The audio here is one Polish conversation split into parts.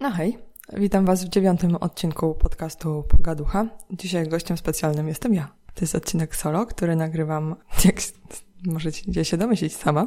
No hej, witam Was w dziewiątym odcinku podcastu Pogaducha. Dzisiaj gościem specjalnym jestem ja. To jest odcinek solo, który nagrywam, jak możecie się domyślić sama.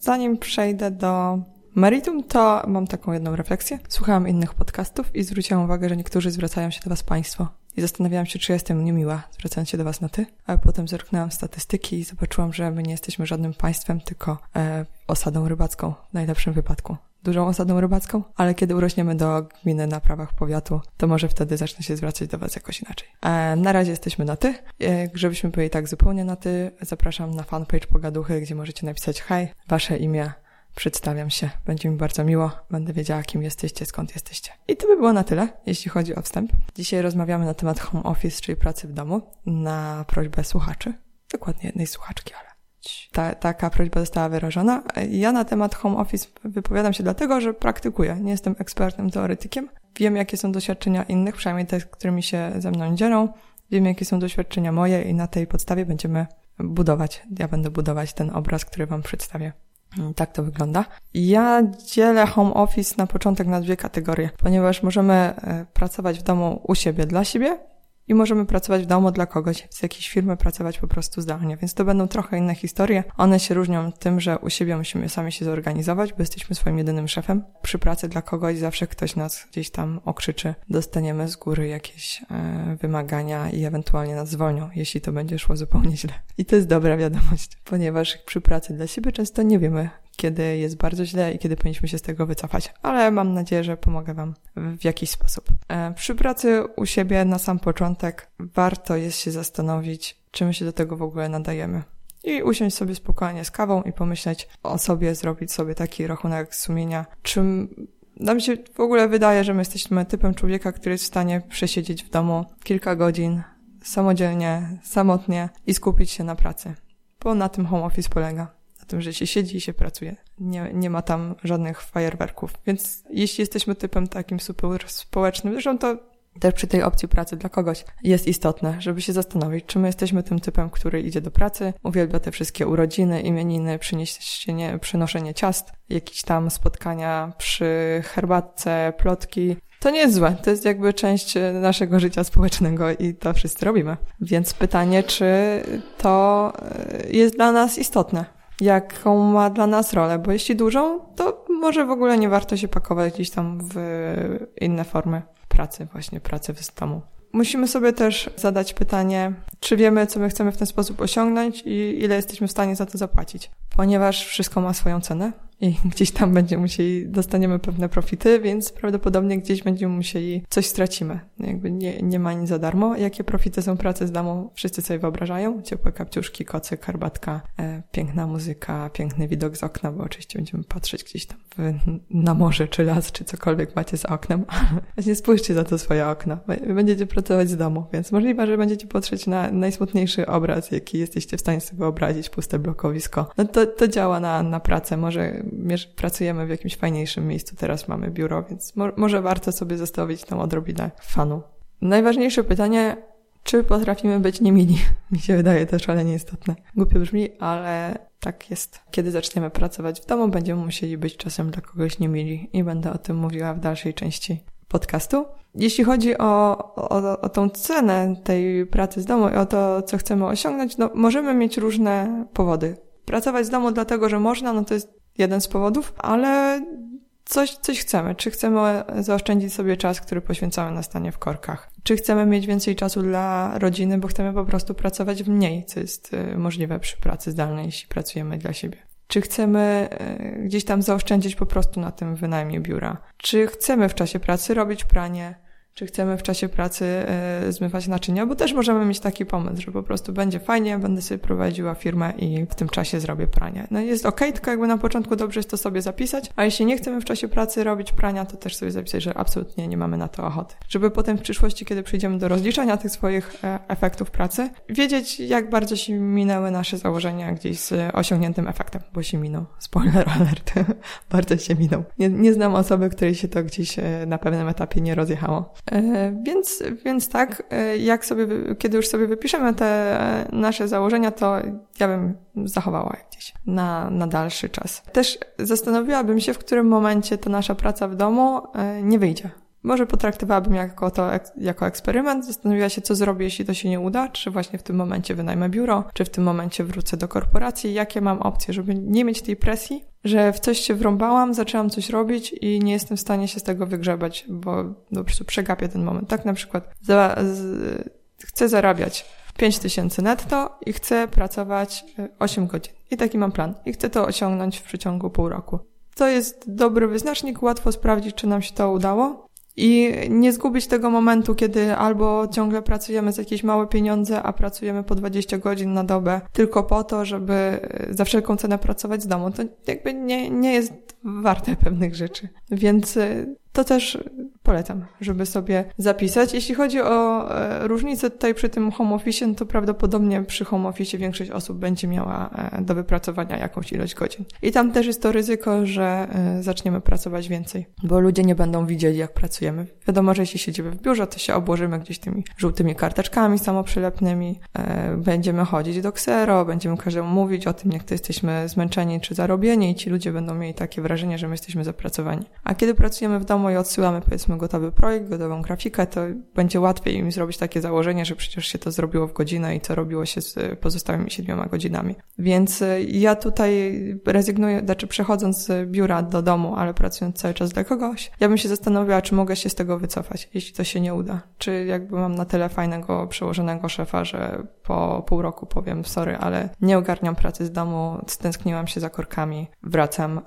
Zanim przejdę do meritum, to mam taką jedną refleksję. Słuchałam innych podcastów i zwróciłam uwagę, że niektórzy zwracają się do Was państwo. I zastanawiałam się, czy jestem niemiła, zwracając się do Was na ty, ale potem zerknęłam statystyki i zobaczyłam, że my nie jesteśmy żadnym państwem, tylko e, osadą rybacką w najlepszym wypadku dużą osadą rybacką, ale kiedy urośniemy do gminy na prawach powiatu, to może wtedy zacznę się zwracać do Was jakoś inaczej. E, na razie jesteśmy na ty. E, żebyśmy byli tak zupełnie na ty, zapraszam na fanpage Pogaduchy, gdzie możecie napisać hej, Wasze imię, przedstawiam się. Będzie mi bardzo miło. Będę wiedziała, kim jesteście, skąd jesteście. I to by było na tyle, jeśli chodzi o wstęp. Dzisiaj rozmawiamy na temat home office, czyli pracy w domu, na prośbę słuchaczy. Dokładnie jednej słuchaczki, ale ta, taka prośba została wyrażona. Ja na temat home office wypowiadam się dlatego, że praktykuję. Nie jestem ekspertem, teoretykiem. Wiem, jakie są doświadczenia innych, przynajmniej te, którymi się ze mną dzielą. Wiem, jakie są doświadczenia moje i na tej podstawie będziemy budować. Ja będę budować ten obraz, który Wam przedstawię. Tak to wygląda. Ja dzielę home office na początek na dwie kategorie, ponieważ możemy e, pracować w domu u siebie dla siebie i możemy pracować w domu dla kogoś, z jakiejś firmy pracować po prostu zdalnie, więc to będą trochę inne historie. One się różnią tym, że u siebie musimy sami się zorganizować, bo jesteśmy swoim jedynym szefem. Przy pracy dla kogoś zawsze ktoś nas gdzieś tam okrzyczy, dostaniemy z góry jakieś e, wymagania i ewentualnie nas zwolnią, jeśli to będzie szło zupełnie źle. I to jest dobra wiadomość, ponieważ przy pracy dla siebie często nie wiemy, kiedy jest bardzo źle i kiedy powinniśmy się z tego wycofać, ale mam nadzieję, że pomogę Wam w jakiś sposób. E, przy pracy u siebie na sam początek warto jest się zastanowić, czy my się do tego w ogóle nadajemy. I usiąść sobie spokojnie z kawą i pomyśleć o sobie, zrobić sobie taki rachunek sumienia, czym nam się w ogóle wydaje, że my jesteśmy typem człowieka, który jest w stanie przesiedzieć w domu kilka godzin samodzielnie, samotnie i skupić się na pracy. Bo na tym home office polega tym, że się siedzi i się pracuje. Nie, nie ma tam żadnych fajerwerków. Więc jeśli jesteśmy typem takim super społecznym, zresztą to też przy tej opcji pracy dla kogoś jest istotne, żeby się zastanowić, czy my jesteśmy tym typem, który idzie do pracy, uwielbia te wszystkie urodziny, imieniny, przyniesienie, przynoszenie ciast, jakieś tam spotkania przy herbatce, plotki. To nie jest złe, to jest jakby część naszego życia społecznego i to wszyscy robimy. Więc pytanie, czy to jest dla nas istotne jaką ma dla nas rolę, bo jeśli dużą, to może w ogóle nie warto się pakować gdzieś tam w inne formy pracy, właśnie pracy w domu. Musimy sobie też zadać pytanie, czy wiemy, co my chcemy w ten sposób osiągnąć i ile jesteśmy w stanie za to zapłacić. Ponieważ wszystko ma swoją cenę i gdzieś tam będziemy musieli, dostaniemy pewne profity, więc prawdopodobnie gdzieś będziemy musieli, coś stracimy. Jakby nie, nie ma nic za darmo. Jakie profity są pracy z domu, wszyscy sobie wyobrażają. Ciepłe kapciuszki, kocy, herbatka, e, piękna muzyka, piękny widok z okna, bo oczywiście będziemy patrzeć gdzieś tam w, na morze, czy las, czy cokolwiek macie za oknem. Właśnie spójrzcie za to swoje okno. Będziecie pracować z domu, więc możliwe, że będziecie patrzeć na najsmutniejszy obraz, jaki jesteście w stanie sobie wyobrazić, puste blokowisko. No to, to działa na, na pracę. Może pracujemy w jakimś fajniejszym miejscu, teraz mamy biuro, więc mo może warto sobie zostawić tą odrobinę fanu. Najważniejsze pytanie, czy potrafimy być niemili? Mi się wydaje to szalenie istotne. Głupio brzmi, ale tak jest. Kiedy zaczniemy pracować w domu, będziemy musieli być czasem dla kogoś niemili i będę o tym mówiła w dalszej części podcastu. Jeśli chodzi o, o, o tą cenę tej pracy z domu i o to, co chcemy osiągnąć, no możemy mieć różne powody. Pracować z domu dlatego, że można, no to jest jeden z powodów, ale coś, coś chcemy. Czy chcemy zaoszczędzić sobie czas, który poświęcamy na stanie w korkach? Czy chcemy mieć więcej czasu dla rodziny, bo chcemy po prostu pracować mniej, co jest y, możliwe przy pracy zdalnej, jeśli pracujemy dla siebie? Czy chcemy y, gdzieś tam zaoszczędzić po prostu na tym wynajmie biura? Czy chcemy w czasie pracy robić pranie? Czy chcemy w czasie pracy y, zmywać naczynia, bo też możemy mieć taki pomysł, że po prostu będzie fajnie, będę sobie prowadziła firmę i w tym czasie zrobię pranie. No jest okej, okay, tylko jakby na początku dobrze jest to sobie zapisać, a jeśli nie chcemy w czasie pracy robić prania, to też sobie zapisać, że absolutnie nie mamy na to ochoty. Żeby potem w przyszłości, kiedy przyjdziemy do rozliczania tych swoich e, efektów pracy, wiedzieć, jak bardzo się minęły nasze założenia gdzieś z osiągniętym efektem, bo się minął. Spoiler alert. bardzo się minął. Nie, nie znam osoby, której się to gdzieś e, na pewnym etapie nie rozjechało. Więc, więc tak, jak sobie, kiedy już sobie wypiszemy te nasze założenia, to ja bym zachowała gdzieś na, na dalszy czas. Też zastanowiłabym się, w którym momencie ta nasza praca w domu nie wyjdzie. Może potraktowałabym jako to jako eksperyment, zastanowiła się, co zrobię, jeśli to się nie uda, czy właśnie w tym momencie wynajmę biuro, czy w tym momencie wrócę do korporacji, jakie mam opcje, żeby nie mieć tej presji, że w coś się wrąbałam, zaczęłam coś robić i nie jestem w stanie się z tego wygrzebać, bo po prostu przegapię ten moment. Tak na przykład za, z, chcę zarabiać 5 tysięcy netto i chcę pracować 8 e, godzin. I taki mam plan. I chcę to osiągnąć w przeciągu pół roku. To jest dobry wyznacznik, łatwo sprawdzić, czy nam się to udało. I nie zgubić tego momentu, kiedy albo ciągle pracujemy za jakieś małe pieniądze, a pracujemy po 20 godzin na dobę tylko po to, żeby za wszelką cenę pracować z domu. To jakby nie, nie jest warte pewnych rzeczy. Więc e, to też polecam, żeby sobie zapisać. Jeśli chodzi o e, różnicę tutaj przy tym home office, to prawdopodobnie przy home office większość osób będzie miała e, do wypracowania jakąś ilość godzin. I tam też jest to ryzyko, że zaczniemy pracować więcej, bo ludzie nie będą widzieli, jak pracujemy. Wiadomo, że jeśli siedzimy w biurze, to się obłożymy gdzieś tymi żółtymi karteczkami samoprzylepnymi, będziemy chodzić do ksero, będziemy każdemu mówić o tym, jak to jesteśmy zmęczeni czy zarobieni i ci ludzie będą mieli takie wrażenie, że my jesteśmy zapracowani. A kiedy pracujemy w domu, i odsyłamy powiedzmy gotowy projekt, gotową grafikę, to będzie łatwiej im zrobić takie założenie, że przecież się to zrobiło w godzinę i co robiło się z pozostałymi siedmioma godzinami. Więc y, ja tutaj rezygnuję, znaczy przechodząc z biura do domu, ale pracując cały czas dla kogoś, ja bym się zastanowiła, czy mogę się z tego wycofać, jeśli to się nie uda. Czy jakby mam na tyle fajnego, przełożonego szefa, że po pół roku powiem sorry, ale nie ogarniam pracy z domu, stęskniłam się za korkami, wracam y,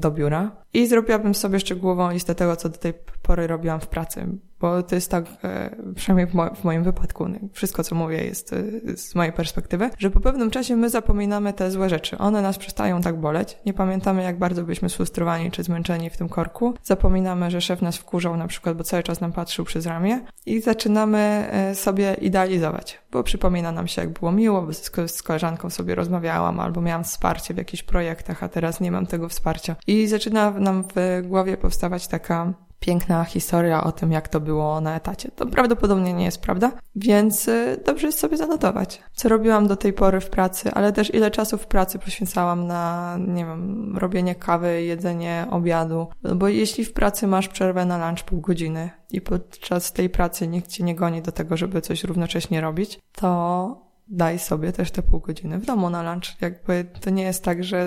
do biura. I zrobiłabym sobie szczegółową listę tego, co do tej pory robiłam w pracy, bo to jest tak, e, przynajmniej w, mo w moim wypadku, wszystko co mówię jest e, z mojej perspektywy, że po pewnym czasie my zapominamy te złe rzeczy. One nas przestają tak boleć. Nie pamiętamy, jak bardzo byliśmy sfrustrowani czy zmęczeni w tym korku. Zapominamy, że szef nas wkurzał na przykład, bo cały czas nam patrzył przez ramię i zaczynamy e, sobie idealizować, bo przypomina nam się, jak było miło, bo z, z koleżanką sobie rozmawiałam albo miałam wsparcie w jakichś projektach, a teraz nie mam tego wsparcia. I zaczyna nam w głowie powstawać taka piękna historia o tym, jak to było na etacie. To prawdopodobnie nie jest prawda, więc y, dobrze jest sobie zanotować, co robiłam do tej pory w pracy, ale też ile czasu w pracy poświęcałam na, nie wiem, robienie kawy, jedzenie obiadu. Bo jeśli w pracy masz przerwę na lunch pół godziny i podczas tej pracy nikt cię nie goni do tego, żeby coś równocześnie robić, to daj sobie też te pół godziny w domu na lunch. Jakby to nie jest tak, że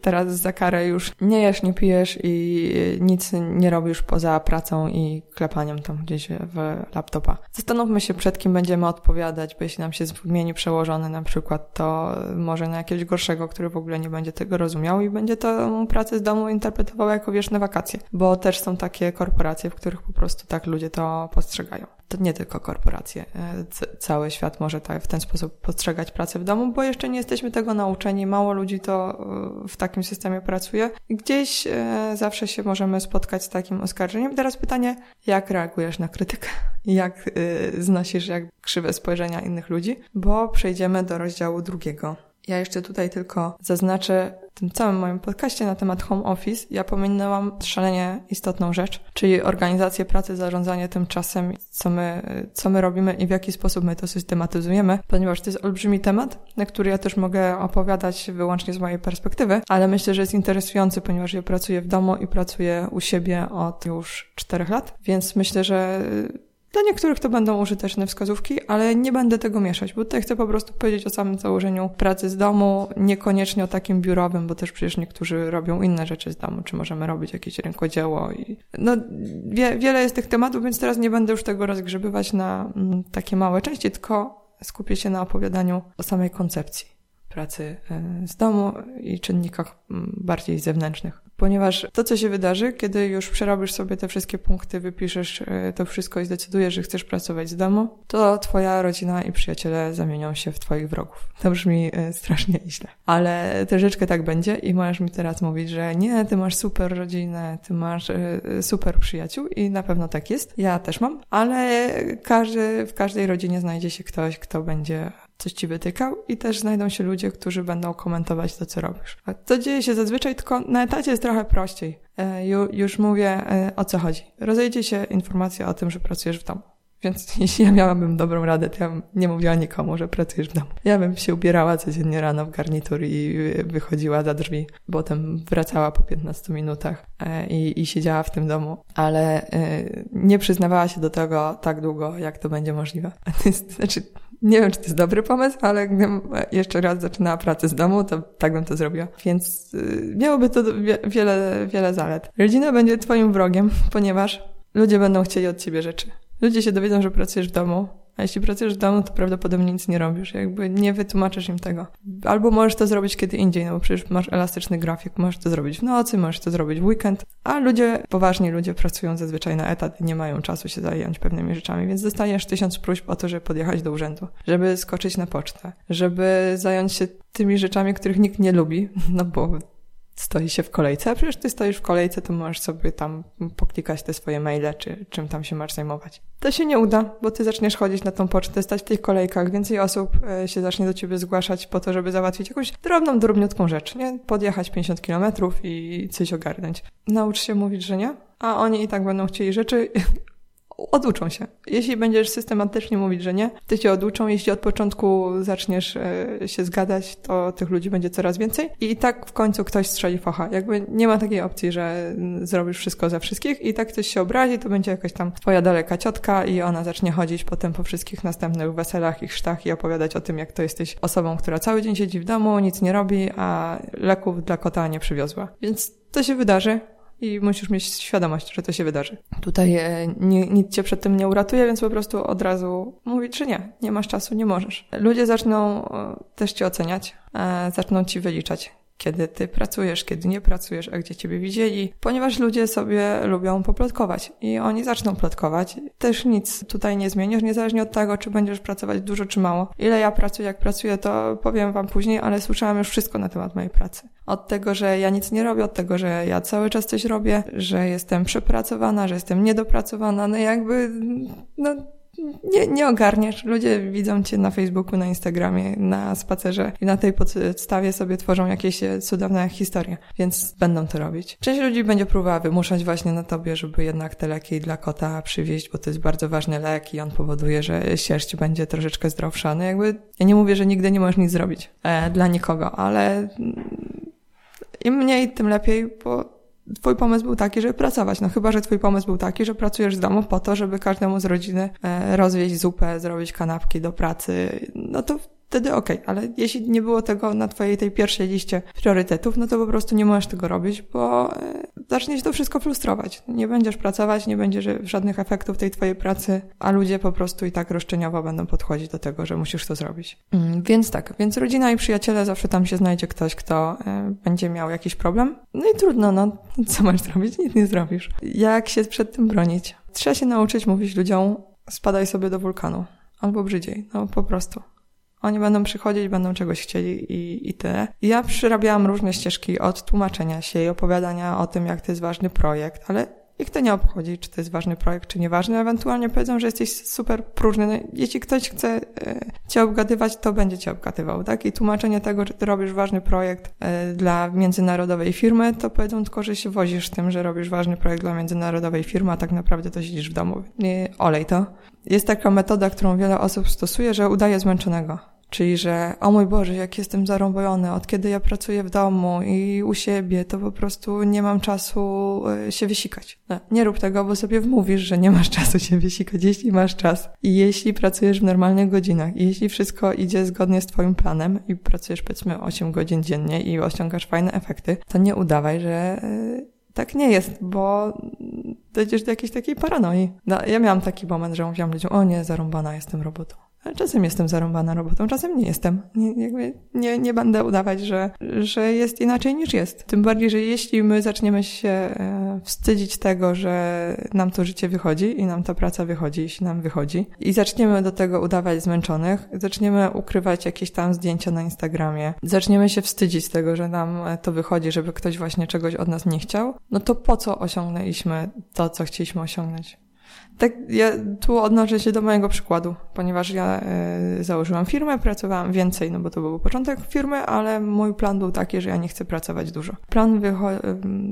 teraz za karę już nie jesz, nie pijesz i nic nie robisz poza pracą i klepaniem tam gdzieś w laptopa. Zastanówmy się, przed kim będziemy odpowiadać, bo jeśli nam się zmieni przełożony na przykład, to może na jakiegoś gorszego, który w ogóle nie będzie tego rozumiał i będzie tą pracę z domu interpretował jako wieczne wakacje, bo też są takie korporacje, w których po prostu tak ludzie to postrzegają to nie tylko korporacje. E, cały świat może tak w ten sposób postrzegać pracę w domu, bo jeszcze nie jesteśmy tego nauczeni. Mało ludzi to e, w takim systemie pracuje. Gdzieś e, zawsze się możemy spotkać z takim oskarżeniem. Teraz pytanie, jak reagujesz na krytykę? Jak znosisz jak krzywe spojrzenia innych ludzi? Bo przejdziemy do rozdziału drugiego. Ja jeszcze tutaj tylko zaznaczę w tym całym moim podcaście na temat home office. Ja pominęłam szalenie istotną rzecz, czyli organizację pracy, zarządzanie tym czasem, co my, co my robimy i w jaki sposób my to systematyzujemy, ponieważ to jest olbrzymi temat, na który ja też mogę opowiadać wyłącznie z mojej perspektywy, ale myślę, że jest interesujący, ponieważ ja pracuję w domu i pracuję u siebie od już czterech lat, więc myślę, że dla niektórych to będą użyteczne wskazówki, ale nie będę tego mieszać, bo tutaj chcę po prostu powiedzieć o samym założeniu pracy z domu, niekoniecznie o takim biurowym, bo też przecież niektórzy robią inne rzeczy z domu, czy możemy robić jakieś rękodzieło i no wie, wiele jest tych tematów, więc teraz nie będę już tego rozgrzebywać na mm, takie małe części, tylko skupię się na opowiadaniu o samej koncepcji pracy e, z domu i czynnikach mm, bardziej zewnętrznych ponieważ to, co się wydarzy, kiedy już przerobisz sobie te wszystkie punkty, wypiszesz e, to wszystko i zdecydujesz, że chcesz pracować z domu, to twoja rodzina i przyjaciele zamienią się w twoich wrogów. To brzmi e, strasznie źle. Ale troszeczkę tak będzie i możesz mi teraz mówić, że nie, ty masz super rodzinę, ty masz e, super przyjaciół i na pewno tak jest. Ja też mam, ale każdy, w każdej rodzinie znajdzie się ktoś, kto będzie coś ci wytykał i też znajdą się ludzie, którzy będą komentować to, co robisz. A dzieje się zazwyczaj tylko na etacie jest trochę prościej. E, już mówię, e, o co chodzi. Rozejdzie się informacja o tym, że pracujesz w domu. Więc jeśli ja miałabym dobrą radę, to ja bym nie mówiła nikomu, że pracujesz w domu. Ja bym się ubierała codziennie rano w garnitur i wychodziła za drzwi. Potem wracała po 15 minutach e, i, i siedziała w tym domu. Ale nie przyznawała się do tego tak długo, jak to będzie możliwe. Znaczy, nie wiem, czy to jest dobry pomysł, ale gdybym jeszcze raz zaczynała pracę z domu, to tak bym to zrobiła. Więc y, miałoby to wiele, wiele zalet. Rodzina będzie twoim wrogiem, ponieważ ludzie będą chcieli od ciebie rzeczy. Ludzie się dowiedzą, że pracujesz w domu, a jeśli pracujesz w domu, to prawdopodobnie nic nie robisz, jakby nie wytłumaczysz im tego. Albo możesz to zrobić kiedy indziej, no bo przecież masz elastyczny grafik, możesz to zrobić w nocy, możesz to zrobić w weekend, a ludzie, poważni ludzie pracują zazwyczaj na etat i nie mają czasu się zająć pewnymi rzeczami, więc dostaniesz tysiąc próśb o to, żeby podjechać do urzędu, żeby skoczyć na pocztę, żeby zająć się tymi rzeczami, których nikt nie lubi, no bo stoi się w kolejce, a przecież ty stoisz w kolejce, to możesz sobie tam poklikać te swoje maile, czy czym tam się masz zajmować. To się nie uda, bo ty zaczniesz chodzić na tą pocztę, stać w tych kolejkach, więcej osób e, się zacznie do ciebie zgłaszać po to, żeby załatwić jakąś drobną, drobniutką rzecz, nie? Podjechać 50 kilometrów i coś ogarnąć. Naucz się mówić, że nie, a oni i tak będą chcieli rzeczy, oduczą się. Jeśli będziesz systematycznie mówić, że nie, to cię oduczą. Jeśli od początku zaczniesz e, się zgadać, to tych ludzi będzie coraz więcej i tak w końcu ktoś strzeli focha. Jakby nie ma takiej opcji, że zrobisz wszystko za wszystkich i tak ktoś się obrazi, to będzie jakaś tam twoja daleka ciotka i ona zacznie chodzić potem po wszystkich następnych weselach i chrztach i opowiadać o tym, jak to jesteś osobą, która cały dzień siedzi w domu, nic nie robi, a leków dla kota nie przywiozła. Więc to się wydarzy i musisz mieć świadomość, że to się wydarzy. Tutaj nie, nic cię przed tym nie uratuje, więc po prostu od razu mówić, że nie, nie masz czasu, nie możesz. Ludzie zaczną e, też cię oceniać, e, zaczną ci wyliczać kiedy ty pracujesz, kiedy nie pracujesz, a gdzie ciebie widzieli, ponieważ ludzie sobie lubią poplotkować i oni zaczną plotkować. Też nic tutaj nie zmienisz, niezależnie od tego, czy będziesz pracować dużo czy mało. Ile ja pracuję, jak pracuję, to powiem wam później, ale słyszałam już wszystko na temat mojej pracy. Od tego, że ja nic nie robię, od tego, że ja cały czas coś robię, że jestem przepracowana, że jestem niedopracowana, no jakby, no nie, nie ogarniesz. Ludzie widzą cię na Facebooku, na Instagramie, na spacerze i na tej podstawie sobie tworzą jakieś e, cudowne historie, więc będą to robić. Część ludzi będzie próbowała wymuszać właśnie na tobie, żeby jednak te leki dla kota przywieźć, bo to jest bardzo ważny lek i on powoduje, że sierść będzie troszeczkę zdrowsza. No jakby, ja nie mówię, że nigdy nie możesz nic zrobić e, dla nikogo, ale im mniej, tym lepiej, bo twój pomysł był taki, żeby pracować. No chyba, że twój pomysł był taki, że pracujesz z domu po to, żeby każdemu z rodziny e, rozwieźć zupę, zrobić kanapki do pracy, no to wtedy okej, okay. ale jeśli nie było tego na twojej tej pierwszej liście priorytetów, no to po prostu nie możesz tego robić, bo e, zaczniesz to wszystko frustrować. Nie będziesz pracować, nie będzie żadnych efektów tej twojej pracy, a ludzie po prostu i tak roszczeniowo będą podchodzić do tego, że musisz to zrobić. Mm, więc tak, więc rodzina i przyjaciele, zawsze tam się znajdzie ktoś, kto e, będzie miał jakiś problem. No i trudno, no, co masz zrobić? Nic nie zrobisz. Jak się przed tym bronić? Trzeba się nauczyć mówić ludziom, spadaj sobie do wulkanu. Albo brzydziej, no po prostu. Oni będą przychodzić, będą czegoś chcieli i, i tyle. I ja przyrabiałam różne ścieżki od tłumaczenia się i opowiadania o tym, jak to jest ważny projekt, ale ich to nie obchodzi, czy to jest ważny projekt, czy nieważny. Ewentualnie powiedzą, że jesteś super próżny. No, jeśli ktoś chce e, cię obgadywać, to będzie cię obgadywał, tak? I tłumaczenie tego, że ty robisz ważny projekt e, dla międzynarodowej firmy, to powiedzą tylko, że się wozisz tym, że robisz ważny projekt dla międzynarodowej firmy, a tak naprawdę to siedzisz w domu. Nie, olej to. Jest taka metoda, którą wiele osób stosuje, że udaje zmęczonego. Czyli, że o mój Boże, jak jestem zarąbojony, od kiedy ja pracuję w domu i u siebie, to po prostu nie mam czasu e, się wysikać. No, nie rób tego, bo sobie wmówisz, że nie masz czasu się wysikać, jeśli masz czas. I jeśli pracujesz w normalnych godzinach, i jeśli wszystko idzie zgodnie z twoim planem i pracujesz powiedzmy 8 godzin dziennie i osiągasz fajne efekty, to nie udawaj, że e, tak nie jest, bo dojdziesz do jakiejś takiej paranoi. No, ja miałam taki moment, że mówiłam ludziom, o nie, zarąbana jestem robotą. Czasem jestem zarąbana robotą, czasem nie jestem. Nie, jakby nie, nie będę udawać, że, że jest inaczej niż jest. Tym bardziej, że jeśli my zaczniemy się e, wstydzić tego, że nam to życie wychodzi i nam ta praca wychodzi, jeśli nam wychodzi, i zaczniemy do tego udawać zmęczonych, zaczniemy ukrywać jakieś tam zdjęcia na Instagramie, zaczniemy się wstydzić tego, że nam to wychodzi, żeby ktoś właśnie czegoś od nas nie chciał, no to po co osiągnęliśmy to, co chcieliśmy osiągnąć? Tak, ja tu odnoszę się do mojego przykładu, ponieważ ja y, założyłam firmę, pracowałam więcej, no bo to był początek firmy, ale mój plan był taki, że ja nie chcę pracować dużo. Plan y,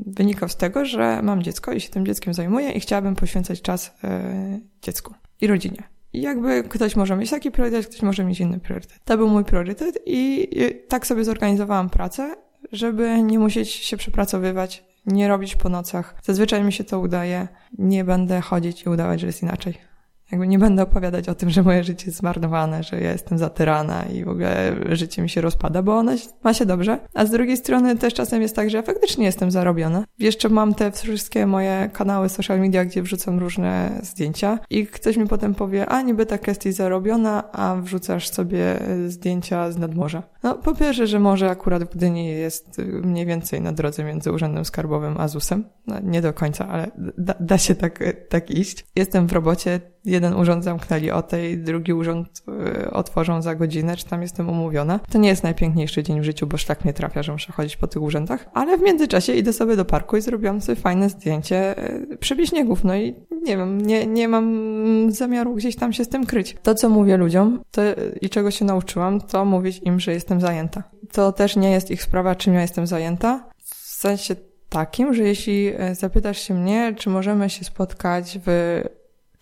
wynikał z tego, że mam dziecko i się tym dzieckiem zajmuję i chciałabym poświęcać czas y, dziecku i rodzinie. I jakby ktoś może mieć taki priorytet, ktoś może mieć inny priorytet. To był mój priorytet i tak sobie zorganizowałam pracę, żeby nie musieć się przepracowywać, nie robić po nocach. Zazwyczaj mi się to udaje. Nie będę chodzić i udawać, że jest inaczej. Jakby nie będę opowiadać o tym, że moje życie jest zmarnowane, że ja jestem zatyrana i w ogóle życie mi się rozpada, bo ona ma się dobrze. A z drugiej strony też czasem jest tak, że ja faktycznie jestem zarobiona. Jeszcze mam te wszystkie moje kanały social media, gdzie wrzucam różne zdjęcia i ktoś mi potem powie, a niby tak jesteś zarobiona, a wrzucasz sobie zdjęcia z nadmorza. No po pierwsze, że może akurat w Gdyni jest mniej więcej na drodze między Urzędem Skarbowym a ZUS-em. No, nie do końca, ale da, da się tak, tak iść. Jestem w robocie, jeden urząd zamknęli o tej, drugi urząd y, otworzą za godzinę, czy tam jestem umówiona. To nie jest najpiękniejszy dzień w życiu, bo szlak mnie trafia, że muszę chodzić po tych urzędach, ale w międzyczasie idę sobie do parku i zrobiłam sobie fajne zdjęcie y, przebiśniegów, no i nie wiem, nie, nie mam zamiaru gdzieś tam się z tym kryć. To, co mówię ludziom to, i czego się nauczyłam, to mówić im, że jestem zajęta. To też nie jest ich sprawa, czym ja jestem zajęta, w sensie takim, że jeśli e, zapytasz się mnie, czy możemy się spotkać w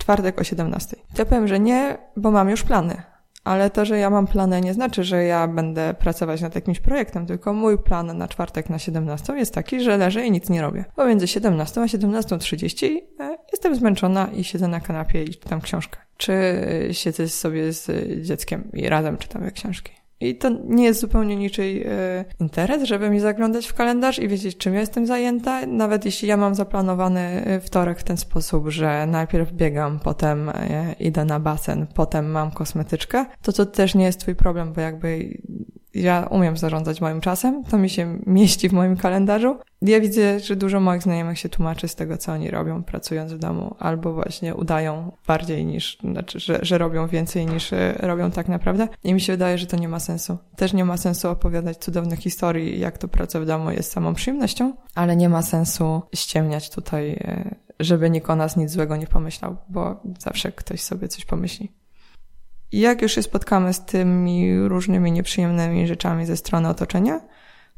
czwartek o 17. Ja powiem, że nie, bo mam już plany. Ale to, że ja mam plany, nie znaczy, że ja będę pracować nad jakimś projektem, tylko mój plan na czwartek na 17 jest taki, że leżę i nic nie robię. Pomiędzy 17 a 17.30 e, jestem zmęczona i siedzę na kanapie i czytam książkę. Czy e, siedzę sobie z dzieckiem i razem czytamy książki. I to nie jest zupełnie niczyj e, interes, żeby mi zaglądać w kalendarz i wiedzieć, czym ja jestem zajęta. Nawet jeśli ja mam zaplanowany e, wtorek w ten sposób, że najpierw biegam, potem e, idę na basen, potem mam kosmetyczkę, to to też nie jest twój problem, bo jakby ja umiem zarządzać moim czasem, to mi się mieści w moim kalendarzu. Ja widzę, że dużo moich znajomych się tłumaczy z tego, co oni robią, pracując w domu, albo właśnie udają bardziej niż, znaczy, że, że robią więcej niż e, robią tak naprawdę. I mi się wydaje, że to nie ma sensu. Też nie ma sensu opowiadać cudownych historii, jak to praca w domu jest samą przyjemnością, ale nie ma sensu ściemniać tutaj, e, żeby nikt o nas nic złego nie pomyślał, bo zawsze ktoś sobie coś pomyśli. Jak już się spotkamy z tymi różnymi nieprzyjemnymi rzeczami ze strony otoczenia,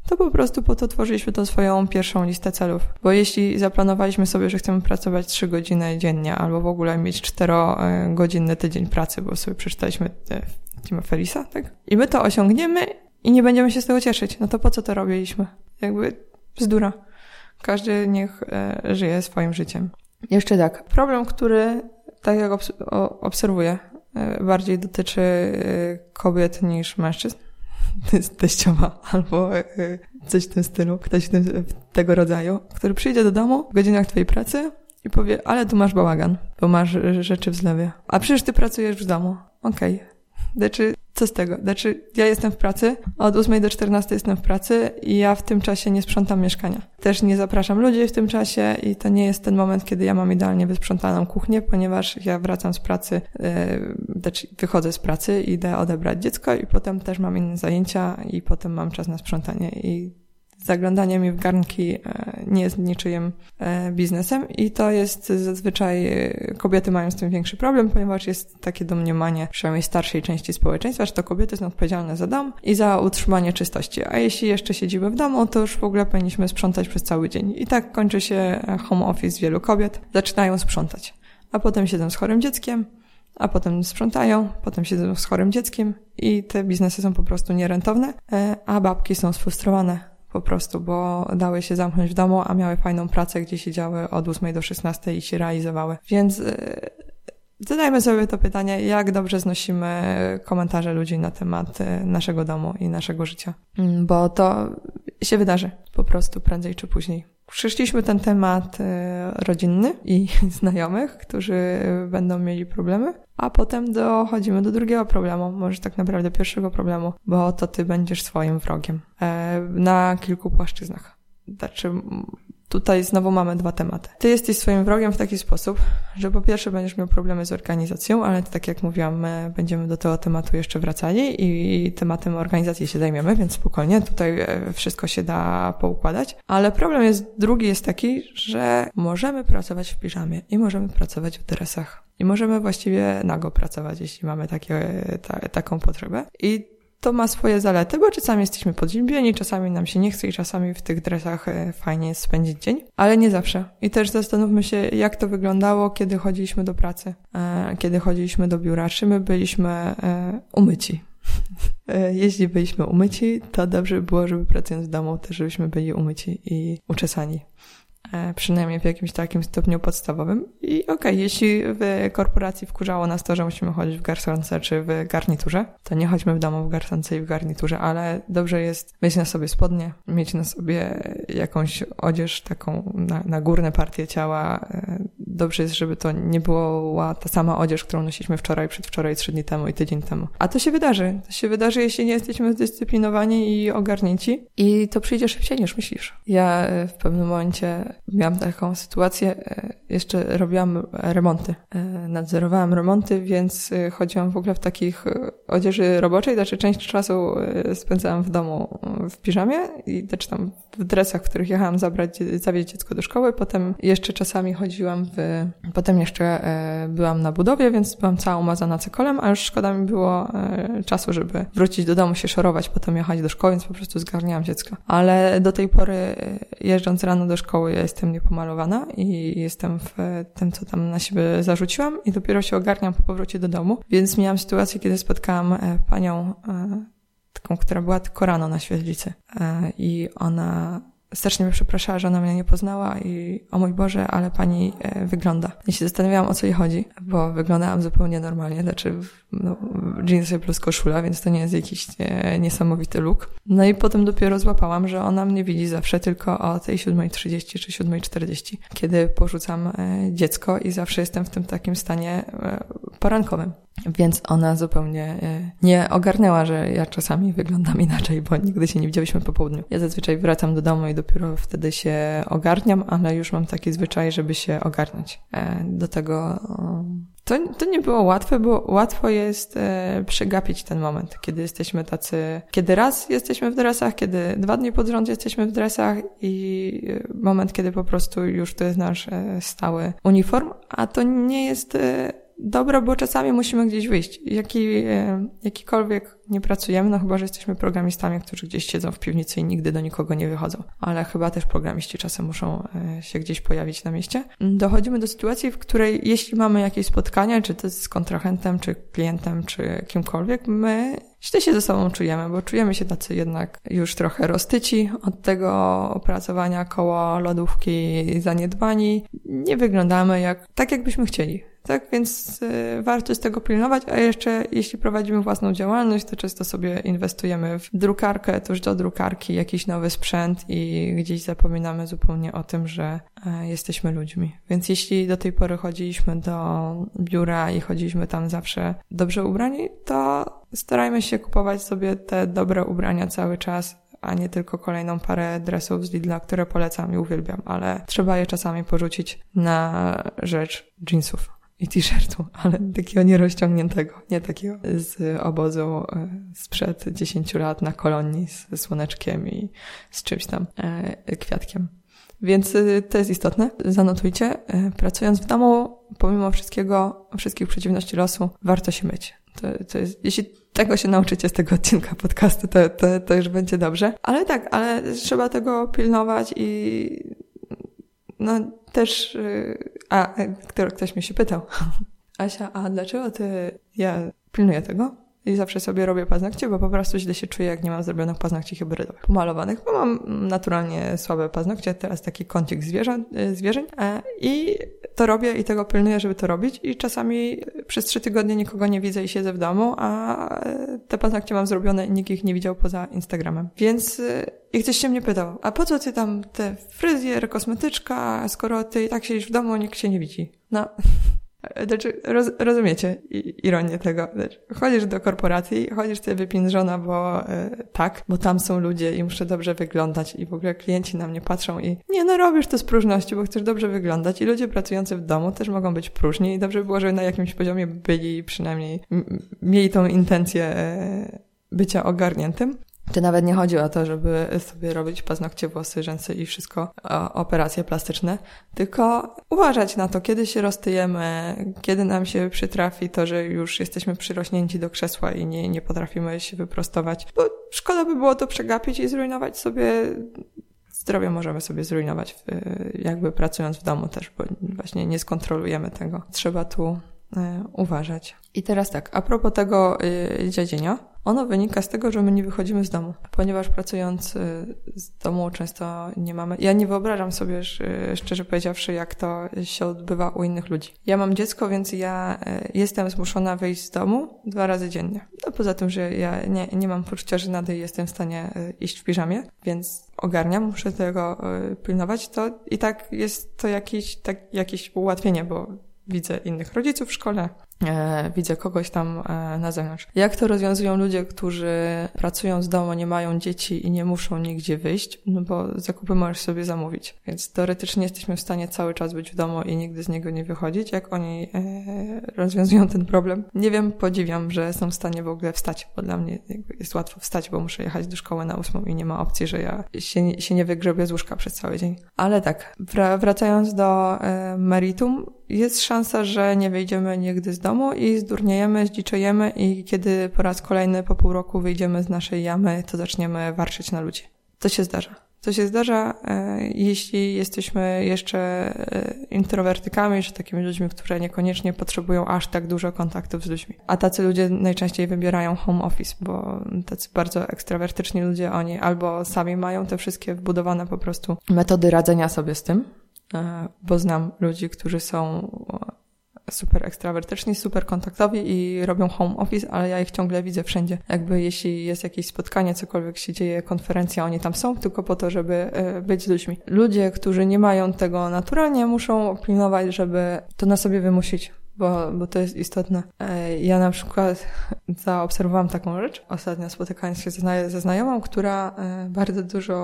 to po prostu po to tworzyliśmy tą swoją pierwszą listę celów. Bo jeśli zaplanowaliśmy sobie, że chcemy pracować 3 godziny dziennie, albo w ogóle mieć 4-godzinny tydzień pracy, bo sobie przeczytaliśmy Tima Felisa, tak? I my to osiągniemy i nie będziemy się z tego cieszyć. No to po co to robiliśmy? Jakby bzdura. Każdy niech e, żyje swoim życiem. Jeszcze tak. Problem, który tak jak obserwuję E, bardziej dotyczy e, kobiet niż mężczyzn. Teściowa albo e, coś w tym stylu, ktoś tym, tego rodzaju, który przyjdzie do domu w godzinach twojej pracy i powie, ale tu masz bałagan, bo masz rzeczy w zlewie. A przecież ty pracujesz w domu. Okej. Okay. Znaczy, co z tego? Znaczy, ja jestem w pracy, od 8 do 14 jestem w pracy i ja w tym czasie nie sprzątam mieszkania. Też nie zapraszam ludzi w tym czasie i to nie jest ten moment, kiedy ja mam idealnie wysprzątaną kuchnię, ponieważ ja wracam z pracy, yy, znaczy wychodzę z pracy, idę odebrać dziecko i potem też mam inne zajęcia i potem mam czas na sprzątanie i zaglądanie mi w garnki e, nie jest niczyim e, biznesem i to jest zazwyczaj e, kobiety mają z tym większy problem, ponieważ jest takie domniemanie przynajmniej starszej części społeczeństwa, że to kobiety są odpowiedzialne za dom i za utrzymanie czystości, a jeśli jeszcze siedzimy w domu, to już w ogóle powinniśmy sprzątać przez cały dzień. I tak kończy się home office wielu kobiet, zaczynają sprzątać, a potem siedzą z chorym dzieckiem, a potem sprzątają, potem siedzą z chorym dzieckiem i te biznesy są po prostu nierentowne, a babki są sfrustrowane po prostu, bo dały się zamknąć w domu, a miały fajną pracę, gdzie siedziały od 8 do 16 i się realizowały. Więc yy, zadajmy sobie to pytanie, jak dobrze znosimy komentarze ludzi na temat y, naszego domu i naszego życia. Mm, bo to się wydarzy po prostu prędzej czy później. Przyszliśmy ten temat e, rodzinny i znajomych, którzy będą mieli problemy, a potem dochodzimy do drugiego problemu, może tak naprawdę pierwszego problemu, bo to ty będziesz swoim wrogiem e, na kilku płaszczyznach. Znaczy, tutaj znowu mamy dwa tematy. Ty jesteś swoim wrogiem w taki sposób, że po pierwsze będziesz miał problemy z organizacją, ale tak jak mówiłam, my będziemy do tego tematu jeszcze wracali i tematem organizacji się zajmiemy, więc spokojnie, tutaj e, wszystko się da poukładać. Ale problem jest, drugi jest taki, że możemy pracować w piżamie i możemy pracować w dresach. I możemy właściwie nago pracować, jeśli mamy takie, ta, taką potrzebę. I to ma swoje zalety, bo czasami jesteśmy podziębieni, czasami nam się nie chce i czasami w tych dresach e, fajnie jest spędzić dzień, ale nie zawsze. I też zastanówmy się, jak to wyglądało, kiedy chodziliśmy do pracy, e, kiedy chodziliśmy do biura, czy my byliśmy e, umyci. Jeśli byliśmy umyci, to dobrze by było, żeby pracując w domu też żebyśmy byli umyci i uczesani. E, przynajmniej w jakimś takim stopniu podstawowym. I okej, okay, jeśli w korporacji wkurzało nas to, że musimy chodzić w garsonce czy w garniturze, to nie chodźmy w domu w garsonce i w garniturze, ale dobrze jest mieć na sobie spodnie, mieć na sobie jakąś odzież taką na, na górne partie ciała. Dobrze jest, żeby to nie była ta sama odzież, którą nosiliśmy wczoraj, przedwczoraj, trzy dni temu i tydzień temu. A to się wydarzy. To się wydarzy, jeśli nie jesteśmy zdyscyplinowani i ogarnięci. I to przyjdzie szybciej niż myślisz. Ja e, w pewnym momencie miałam taką sytuację, e, jeszcze robiłam remonty. E, nadzorowałam remonty, więc chodziłam w ogóle w takich odzieży roboczej, znaczy część czasu spędzałam w domu w piżamie i też tam w dresach, w których jechałam zabrać, zawieźć dziecko do szkoły. Potem jeszcze czasami chodziłam w, potem jeszcze byłam na budowie, więc byłam cała umazana cekolem, a już szkoda mi było czasu, żeby wrócić do domu, się szorować, potem jechać do szkoły, więc po prostu zgarniałam dziecko. Ale do tej pory jeżdżąc rano do szkoły, ja jestem niepomalowana i jestem w tym, co tam na siebie zarzuciłam i dopiero się ogarniam po powrocie do domu. Więc miałam sytuację, kiedy spotkałam e, panią, e, taką, która była tylko rano na świetlicy e, i ona strasznie mnie przepraszała, że ona mnie nie poznała i o mój Boże, ale pani e, wygląda. I się zastanawiałam, o co jej chodzi, bo wyglądałam zupełnie normalnie, znaczy no, jeansy plus koszula, więc to nie jest jakiś e, niesamowity look. No i potem dopiero złapałam, że ona mnie widzi zawsze tylko o tej 7.30 czy 7.40, kiedy porzucam e, dziecko i zawsze jestem w tym takim stanie e, porankowym. Więc ona zupełnie e, nie ogarnęła, że ja czasami wyglądam inaczej, bo nigdy się nie widziałyśmy po południu. Ja zazwyczaj wracam do domu i dopiero wtedy się ogarniam, ale już mam taki zwyczaj, żeby się ogarnąć. E, do tego to, to nie było łatwe, bo łatwo jest e, przegapić ten moment, kiedy jesteśmy tacy, kiedy raz jesteśmy w dresach, kiedy dwa dni pod rząd jesteśmy w dresach i moment, kiedy po prostu już to jest nasz stały uniform, a to nie jest dobro, bo czasami musimy gdzieś wyjść. Jaki, e, jakikolwiek nie pracujemy, no chyba, że jesteśmy programistami, którzy gdzieś siedzą w piwnicy i nigdy do nikogo nie wychodzą. Ale chyba też programiści czasem muszą e, się gdzieś pojawić na mieście. Dochodzimy do sytuacji, w której jeśli mamy jakieś spotkanie, czy to z kontrahentem, czy klientem, czy kimkolwiek, my źle się ze sobą czujemy, bo czujemy się tacy jednak już trochę roztyci od tego opracowania koło lodówki zaniedbani. Nie wyglądamy jak, tak jakbyśmy chcieli. Tak więc y, warto z tego pilnować, a jeszcze jeśli prowadzimy własną działalność, to często sobie inwestujemy w drukarkę, tuż do drukarki, jakiś nowy sprzęt i gdzieś zapominamy zupełnie o tym, że y, jesteśmy ludźmi. Więc jeśli do tej pory chodziliśmy do biura i chodziliśmy tam zawsze dobrze ubrani, to starajmy się kupować sobie te dobre ubrania cały czas, a nie tylko kolejną parę dresów z Lidla, które polecam i uwielbiam, ale trzeba je czasami porzucić na rzecz jeansów i t-shirtu, ale takiego nierozciągniętego, nie takiego z obozu e, sprzed 10 lat na kolonii z słoneczkiem i z czymś tam, e, kwiatkiem. Więc e, to jest istotne. Zanotujcie. Pracując w domu, pomimo wszystkiego, wszystkich przeciwności losu, warto się myć. To, to jest, jeśli tego się nauczycie z tego odcinka podcastu, to, to, to już będzie dobrze. Ale tak, ale trzeba tego pilnować i no też, y, a ktoś mnie się pytał, Asia, a dlaczego ty, ja pilnuję tego? I zawsze sobie robię paznokcie, bo po prostu źle się czuję, jak nie mam zrobionych paznokci hybrydowych, pomalowanych, bo mam naturalnie słabe paznokcie, teraz taki kącik zwierząt, y, zwierzeń e, i to robię i tego pilnuję, żeby to robić i czasami przez trzy tygodnie nikogo nie widzę i siedzę w domu, a e, te paznokcie mam zrobione i nikt ich nie widział poza Instagramem. Więc y, i ktoś się mnie pytał, a po co ty tam te fryzjer, kosmetyczka, skoro ty i tak siedzisz w domu, nikt się nie widzi? No, Znaczy, roz, rozumiecie ironię tego. Znaczy, chodzisz do korporacji, chodzisz sobie wypinżona, bo e, tak, bo tam są ludzie i muszę dobrze wyglądać i w ogóle klienci na mnie patrzą i nie, no robisz to z próżności, bo chcesz dobrze wyglądać i ludzie pracujący w domu też mogą być próżni i dobrze by było, żeby na jakimś poziomie byli przynajmniej, mieli tą intencję e, bycia ogarniętym. To nawet nie chodzi o to, żeby sobie robić paznokcie, włosy, rzęsy i wszystko, operacje plastyczne, tylko uważać na to, kiedy się roztyjemy, kiedy nam się przytrafi to, że już jesteśmy przyrośnięci do krzesła i nie, nie potrafimy się wyprostować, bo szkoda by było to przegapić i zrujnować sobie zdrowie możemy sobie zrujnować, jakby pracując w domu też, bo właśnie nie skontrolujemy tego. Trzeba tu e, uważać. I teraz tak, a propos tego dziadzienia, ono wynika z tego, że my nie wychodzimy z domu, ponieważ pracując z domu często nie mamy. Ja nie wyobrażam sobie, szczerze powiedziawszy, jak to się odbywa u innych ludzi. Ja mam dziecko, więc ja y, jestem zmuszona wyjść z domu dwa razy dziennie. No poza tym, że ja nie, nie mam poczucia żenady i jestem w stanie iść w piżamie, więc ogarniam, muszę tego pilnować, to i tak jest to jakieś, tak, jakieś ułatwienie, bo widzę innych rodziców w szkole, e, widzę kogoś tam e, na zewnątrz. Jak to rozwiązują ludzie, którzy pracują z domu, nie mają dzieci i nie muszą nigdzie wyjść? No bo zakupy możesz sobie zamówić. Więc teoretycznie jesteśmy w stanie cały czas być w domu i nigdy z niego nie wychodzić. Jak oni e, rozwiązują ten problem? Nie wiem, podziwiam, że są w stanie w ogóle wstać, bo dla mnie jest łatwo wstać, bo muszę jechać do szkoły na ósmą i nie ma opcji, że ja się, się nie wygrzebię z łóżka przez cały dzień. Ale tak, wracając do e, meritum, jest szansa, że nie wyjdziemy nigdy z domu i zdurniejemy, zdziczejemy i kiedy po raz kolejny po pół roku wyjdziemy z naszej jamy, to zaczniemy warczyć na ludzi. To się zdarza. To się zdarza, e, jeśli jesteśmy jeszcze e, introwertykami, czy takimi ludźmi, które niekoniecznie potrzebują aż tak dużo kontaktów z ludźmi. A tacy ludzie najczęściej wybierają home office, bo tacy bardzo ekstrawertyczni ludzie, oni albo sami mają te wszystkie wbudowane po prostu metody radzenia sobie z tym, E, bo znam ludzi, którzy są super ekstrawertyczni, super kontaktowi i robią home office, ale ja ich ciągle widzę wszędzie. Jakby jeśli jest jakieś spotkanie, cokolwiek się dzieje, konferencja, oni tam są tylko po to, żeby e, być ludźmi. Ludzie, którzy nie mają tego naturalnie, muszą pilnować, żeby to na sobie wymusić bo, bo to jest istotne. E, ja na przykład zaobserwowałam taką rzecz, ostatnio spotykając się ze znajomą, która e, bardzo dużo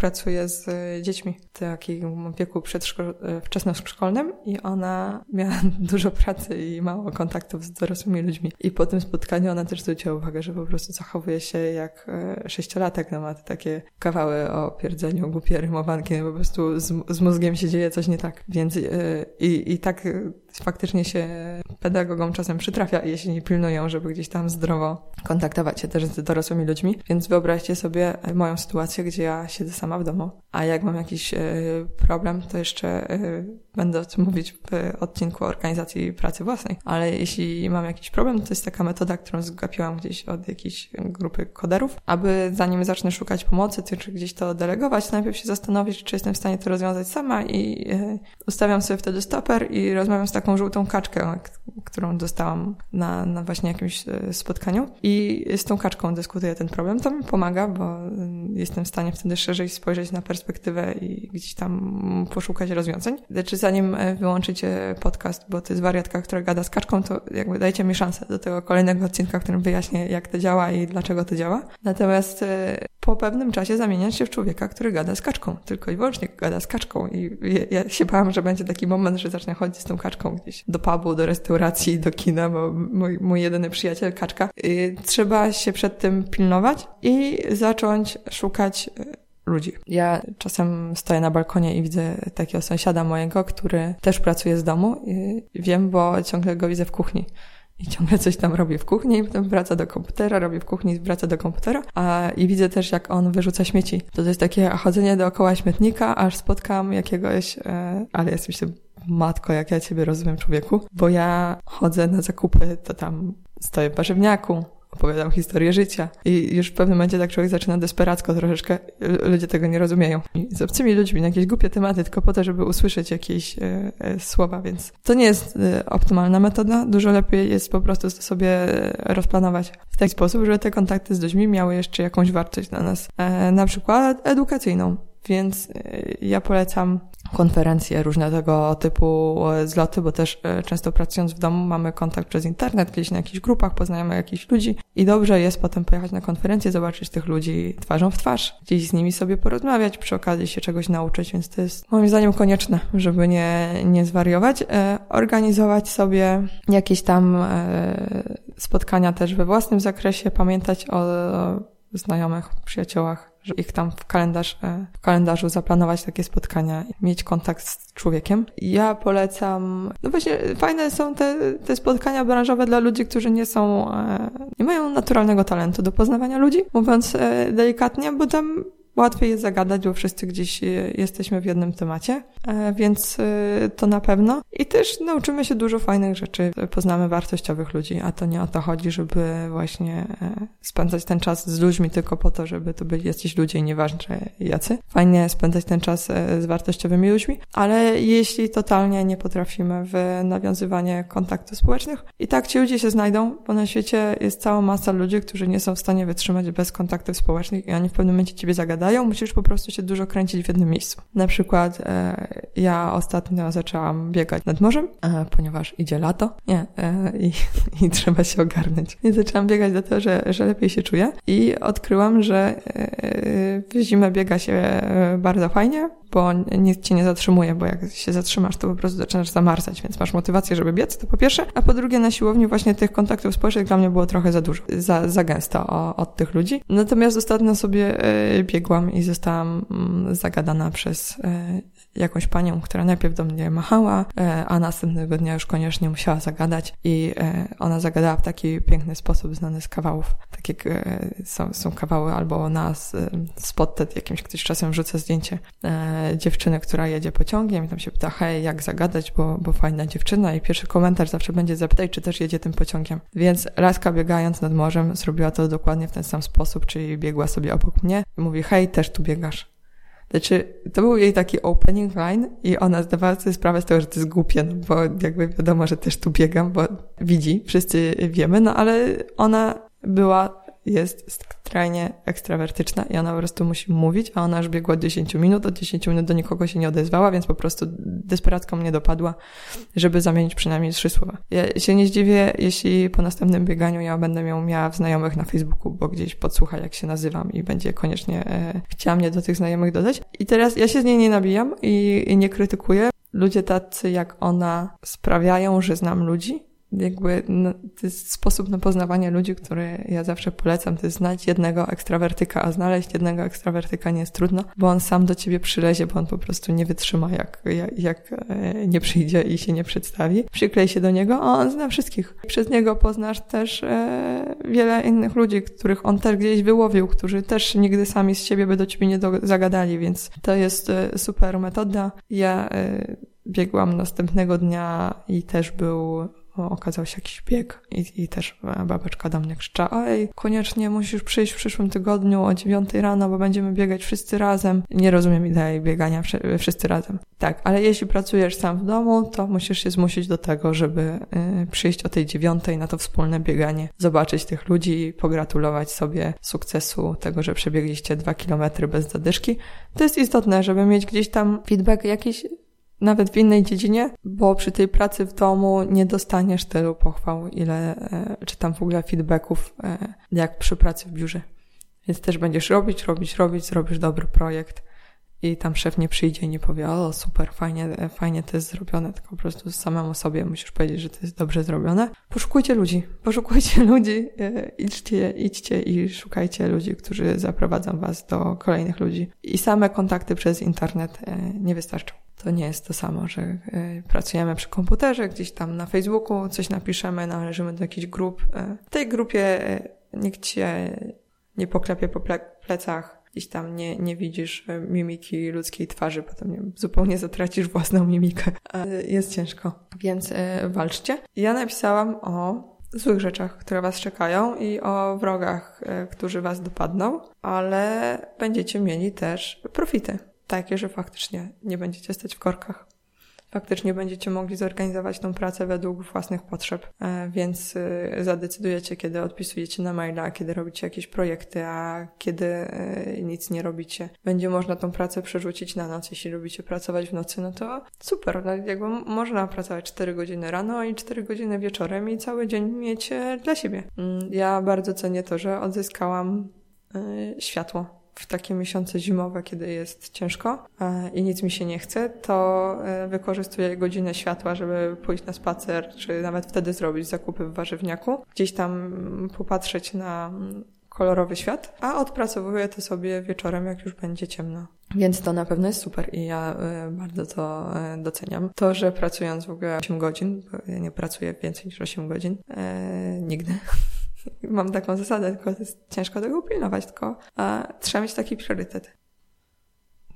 pracuje z dziećmi w takim przedszko- e, wczesnoszkolnym i ona miała dużo pracy i mało kontaktów z dorosłymi ludźmi. I po tym spotkaniu ona też zwróciła uwagę, że po prostu zachowuje się jak sześciolatek, no ma te takie kawały o pierdzeniu, głupie rymowanki, po prostu z, z mózgiem się dzieje coś nie tak. Więc i, i tak faktycznie się pedagogom czasem przytrafia, jeśli nie pilnują, żeby gdzieś tam zdrowo kontaktować się też z dorosłymi ludźmi. Więc wyobraźcie sobie moją sytuację, gdzie ja siedzę sama w domu, a jak mam jakiś e, problem, to jeszcze e, będę o tym mówić w odcinku organizacji pracy własnej. Ale jeśli mam jakiś problem, to jest taka metoda, którą zgapiłam gdzieś od jakiejś grupy koderów, aby zanim zacznę szukać pomocy, czy gdzieś to delegować, najpierw się zastanowić, czy jestem w stanie to rozwiązać sama i e, ustawiam sobie wtedy stoper i rozmawiam z taką żółtą kaczkę, którą dostałam na, na właśnie jakimś spotkaniu i z tą kaczką dyskutuję ten problem. To mi pomaga, bo jestem w stanie wtedy szerzej spojrzeć na perspektywę i gdzieś tam poszukać rozwiązań. Znaczy zanim e, wyłączycie podcast, bo to jest wariatka, która gada z kaczką, to jakby dajcie mi szansę do tego kolejnego odcinka, w którym wyjaśnię, jak to działa i dlaczego to działa. Natomiast e, po pewnym czasie zamieniać się w człowieka, który gada z kaczką, tylko i wyłącznie gada z kaczką i ja się bałam, że będzie taki moment, że zacznę chodzić z tą kaczką gdzieś do pubu, do restauracji, do kina, bo mój, mój jedyny przyjaciel kaczka. I trzeba się przed tym pilnować i zacząć szukać e, ludzi. Ja czasem stoję na balkonie i widzę takiego sąsiada mojego, który też pracuje z domu i wiem, bo ciągle go widzę w kuchni. I ciągle coś tam robi w kuchni, potem wraca do komputera, robi w kuchni, wraca do komputera. A, I widzę też, jak on wyrzuca śmieci. To, jest takie chodzenie dookoła śmietnika, aż spotkam jakiegoś, e, ale mi się matko, jak ja ciebie rozumiem, człowieku, bo ja chodzę na zakupy, to tam stoję w warzywniaku, opowiadam historię życia. I już w pewnym momencie tak człowiek zaczyna desperacko troszeczkę, ludzie tego nie rozumieją. I z obcymi ludźmi na jakieś głupie tematy, tylko po to, żeby usłyszeć jakieś e, e, słowa, więc to nie jest e, optymalna metoda. Dużo lepiej jest po prostu to sobie rozplanować w taki sposób, żeby te kontakty z ludźmi miały jeszcze jakąś wartość dla nas, e, na przykład edukacyjną Więc ja polecam konferencje, różne tego typu zloty, bo też często pracując w domu mamy kontakt przez internet, gdzieś na jakichś grupach poznajemy jakichś ludzi i dobrze jest potem pojechać na konferencję, zobaczyć tych ludzi twarzą w twarz, gdzieś z nimi sobie porozmawiać, przy okazji się czegoś nauczyć, więc to jest moim zdaniem konieczne, żeby nie, nie zwariować. Organizować sobie jakieś tam spotkania też we własnym zakresie, pamiętać o znajomych, przyjaciołach, że ich tam w, kalendarz, e, w kalendarzu zaplanować takie spotkania, mieć kontakt z człowiekiem. Ja polecam, no właśnie fajne są te, te spotkania branżowe dla ludzi, którzy nie są, e, nie mają naturalnego talentu do poznawania ludzi, mówiąc e, delikatnie, bo tam łatwiej jest zagadać, bo wszyscy gdzieś e, jesteśmy w jednym temacie, e, więc e, to na pewno. I też nauczymy się dużo fajnych rzeczy, poznamy wartościowych ludzi, a to nie o to chodzi, żeby właśnie spędzać ten czas z ludźmi tylko po to, żeby to byli jacyś ludzie i nieważne jacy. Fajnie spędzać ten czas z wartościowymi ludźmi, ale jeśli totalnie nie potrafimy w nawiązywanie kontaktów społecznych, i tak ci ludzie się znajdą, bo na świecie jest cała masa ludzi, którzy nie są w stanie wytrzymać bez kontaktów społecznych i oni w pewnym momencie ciebie zagadają gadają, musisz po prostu się dużo kręcić w jednym miejscu. Na przykład e, ja ostatnio zaczęłam biegać nad morzem, e, ponieważ idzie lato, nie, e, i, i, trzeba się ogarnąć. I zaczęłam biegać dlatego, że, że lepiej się czuję i odkryłam, że e, w zimę biega się e, bardzo fajnie, bo nic cię nie zatrzymuje, bo jak się zatrzymasz, to po prostu zaczynasz zamarzać, więc masz motywację, żeby biec, to po pierwsze, a po drugie na siłowni właśnie tych kontaktów społecznych dla mnie było trochę za dużo, za, za gęsto o, od tych ludzi. Natomiast ostatnio sobie e, biegłam i zostałam mm, zagadana przez e, jakąś panią, która najpierw do mnie machała, e, a następnego dnia już koniecznie musiała zagadać i ona zagadała w taki piękny sposób znany z kawałów. Takie są, są kawały albo na spotted jakimś ktoś czasem wrzuca zdjęcie dziewczyny, która jedzie pociągiem i tam się pyta, hej, jak zagadać, bo, bo fajna dziewczyna i pierwszy komentarz zawsze będzie zapytać, czy też jedzie tym pociągiem. Więc laska biegając nad morzem zrobiła to dokładnie w ten sam sposób, czyli biegła sobie obok mnie i mówi, hej, też tu biegasz. Znaczy, to był jej taki opening line i ona zdawała sobie sprawę z tego, że to jest głupie, no bo jakby wiadomo, że też tu biegam, bo widzi, wszyscy wiemy, no ale ona była, jest skrajnie ekstrawertyczna i ona po prostu musi mówić, a ona już biegła 10 minut, od 10 minut do nikogo się nie odezwała, więc po prostu desperacko mnie dopadła, żeby zamienić przynajmniej trzy słowa. Ja się nie zdziwię, jeśli po następnym bieganiu ja będę miał miała znajomych na Facebooku, bo gdzieś podsłucha, jak się nazywam i będzie koniecznie e, chciała mnie do tych znajomych dodać. I teraz ja się z niej nie nabijam i, i nie krytykuję. Ludzie tacy jak ona sprawiają, że znam ludzi, jakby no, to jest sposób na poznawanie ludzi, który ja zawsze polecam, to jest znać jednego ekstrawertyka, a znaleźć jednego ekstrawertyka nie jest trudno, bo on sam do ciebie przylezie, bo on po prostu nie wytrzyma, jak, jak, jak e, nie przyjdzie i się nie przedstawi. Przyklej się do niego, a on zna wszystkich. Przez niego poznasz też e, wiele innych ludzi, których on też gdzieś wyłowił, którzy też nigdy sami z siebie by do ciebie nie do, zagadali, więc to jest e, super metoda. Ja e, biegłam następnego dnia i też był okazał się jakiś bieg i, i też babeczka do mnie krzyczała, ej, koniecznie musisz przyjść w przyszłym tygodniu o dziewiątej rano, bo będziemy biegać wszyscy razem. Nie rozumiem idei biegania wszyscy razem. Tak, ale jeśli pracujesz sam w domu, to musisz się zmusić do tego, żeby y, przyjść o tej dziewiątej na to wspólne bieganie, zobaczyć tych ludzi i pogratulować sobie sukcesu tego, że przebiegliście dwa kilometry bez zadyszki. To jest istotne, żeby mieć gdzieś tam feedback jakiś nawet w innej dziedzinie, bo przy tej pracy w domu nie dostaniesz tylu pochwał, ile, e, czy tam w ogóle feedbacków, e, jak przy pracy w biurze. Więc też będziesz robić, robić, robić, zrobisz dobry projekt i tam szef nie przyjdzie i nie powie, o super, fajnie, e, fajnie to jest zrobione, tylko po prostu samemu sobie musisz powiedzieć, że to jest dobrze zrobione. Poszukujcie ludzi, poszukujcie ludzi, idźcie, idźcie i szukajcie ludzi, którzy zaprowadzą was do kolejnych ludzi. I same kontakty przez internet nie wystarczą. To nie jest to samo, że e, pracujemy przy komputerze, gdzieś tam na Facebooku coś napiszemy, należymy do jakichś grup. E, w tej grupie e, nikt cię nie poklepie po plecach, gdzieś tam nie, nie widzisz mimiki ludzkiej twarzy, potem nie, zupełnie zatracisz własną mimikę. Jest ciężko, więc walczcie. Ja napisałam o złych rzeczach, które was czekają i o wrogach, którzy was dopadną, ale będziecie mieli też profity takie, że faktycznie nie będziecie stać w korkach. faktycznie będziecie mogli zorganizować tą pracę według własnych potrzeb, e, więc e, zadecydujecie, kiedy odpisujecie na maila, kiedy robicie jakieś projekty, a kiedy e, nic nie robicie. Będzie można tą pracę przerzucić na noc. Jeśli lubicie pracować w nocy, no to super. No, jakby można pracować 4 godziny rano i 4 godziny wieczorem i cały dzień mieć dla siebie. Mm, ja bardzo cenię to, że odzyskałam światło w takie miesiące zimowe, kiedy jest ciężko e, i nic mi się nie chce, to e, wykorzystuję godzinę światła, żeby pójść na spacer, czy nawet wtedy zrobić zakupy w warzywniaku, gdzieś tam popatrzeć na kolorowy świat, a odpracowuję to sobie wieczorem, jak już będzie ciemno. Więc to na pewno jest super i ja e, bardzo to doceniam. To, że pracując w ogóle 8 godzin, bo ja nie pracuję więcej niż 8 godzin, e, nigdy. Mam taką zasadę, tylko jest ciężko tego upilnować, tylko a, trzeba mieć taki priorytet.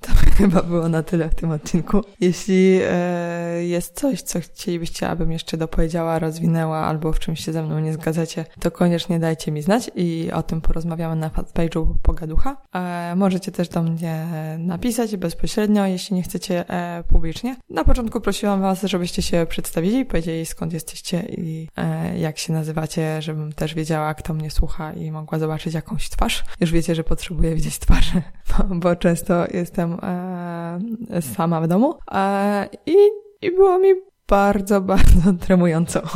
To chyba było na tyle w tym odcinku. Jeśli e, jest coś, co chcielibyście, abym jeszcze dopowiedziała, rozwinęła albo w czymś się ze mną nie zgadzacie, to koniecznie dajcie mi znać i o tym porozmawiamy na fanpage'u Pogaducha. E, możecie też do mnie napisać bezpośrednio, jeśli nie chcecie e, publicznie. Na początku prosiłam was, żebyście się przedstawili, powiedzieli skąd jesteście i e, jak się nazywacie, żebym też wiedziała, kto mnie słucha i mogła zobaczyć jakąś twarz. Już wiecie, że potrzebuję widzieć twarz, bo, bo często jestem e, sama w domu e, i, i było mi bardzo, bardzo tremująco.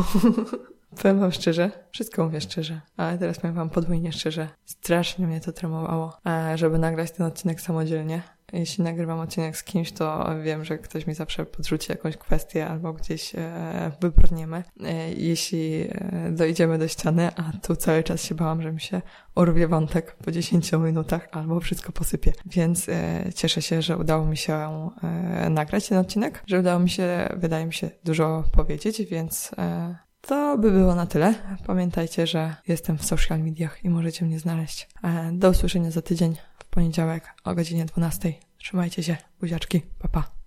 Powiem wam szczerze, wszystko mówię szczerze, ale teraz powiem wam podwójnie szczerze. Strasznie mnie to tremowało, e, żeby nagrać ten odcinek samodzielnie. Jeśli nagrywam odcinek z kimś, to wiem, że ktoś mi zawsze podrzuci jakąś kwestię albo gdzieś e, wybrniemy. E, jeśli e, dojdziemy do ściany, a tu cały czas się bałam, że mi się urwie wątek po 10 minutach albo wszystko posypie. Więc e, cieszę się, że udało mi się e, nagrać ten odcinek, że udało mi się, wydaje mi się, dużo powiedzieć, więc e, to by było na tyle. Pamiętajcie, że jestem w social mediach i możecie mnie znaleźć. E, do usłyszenia za tydzień poniedziałek o godzinie 12. Trzymajcie się, buziaczki, pa pa.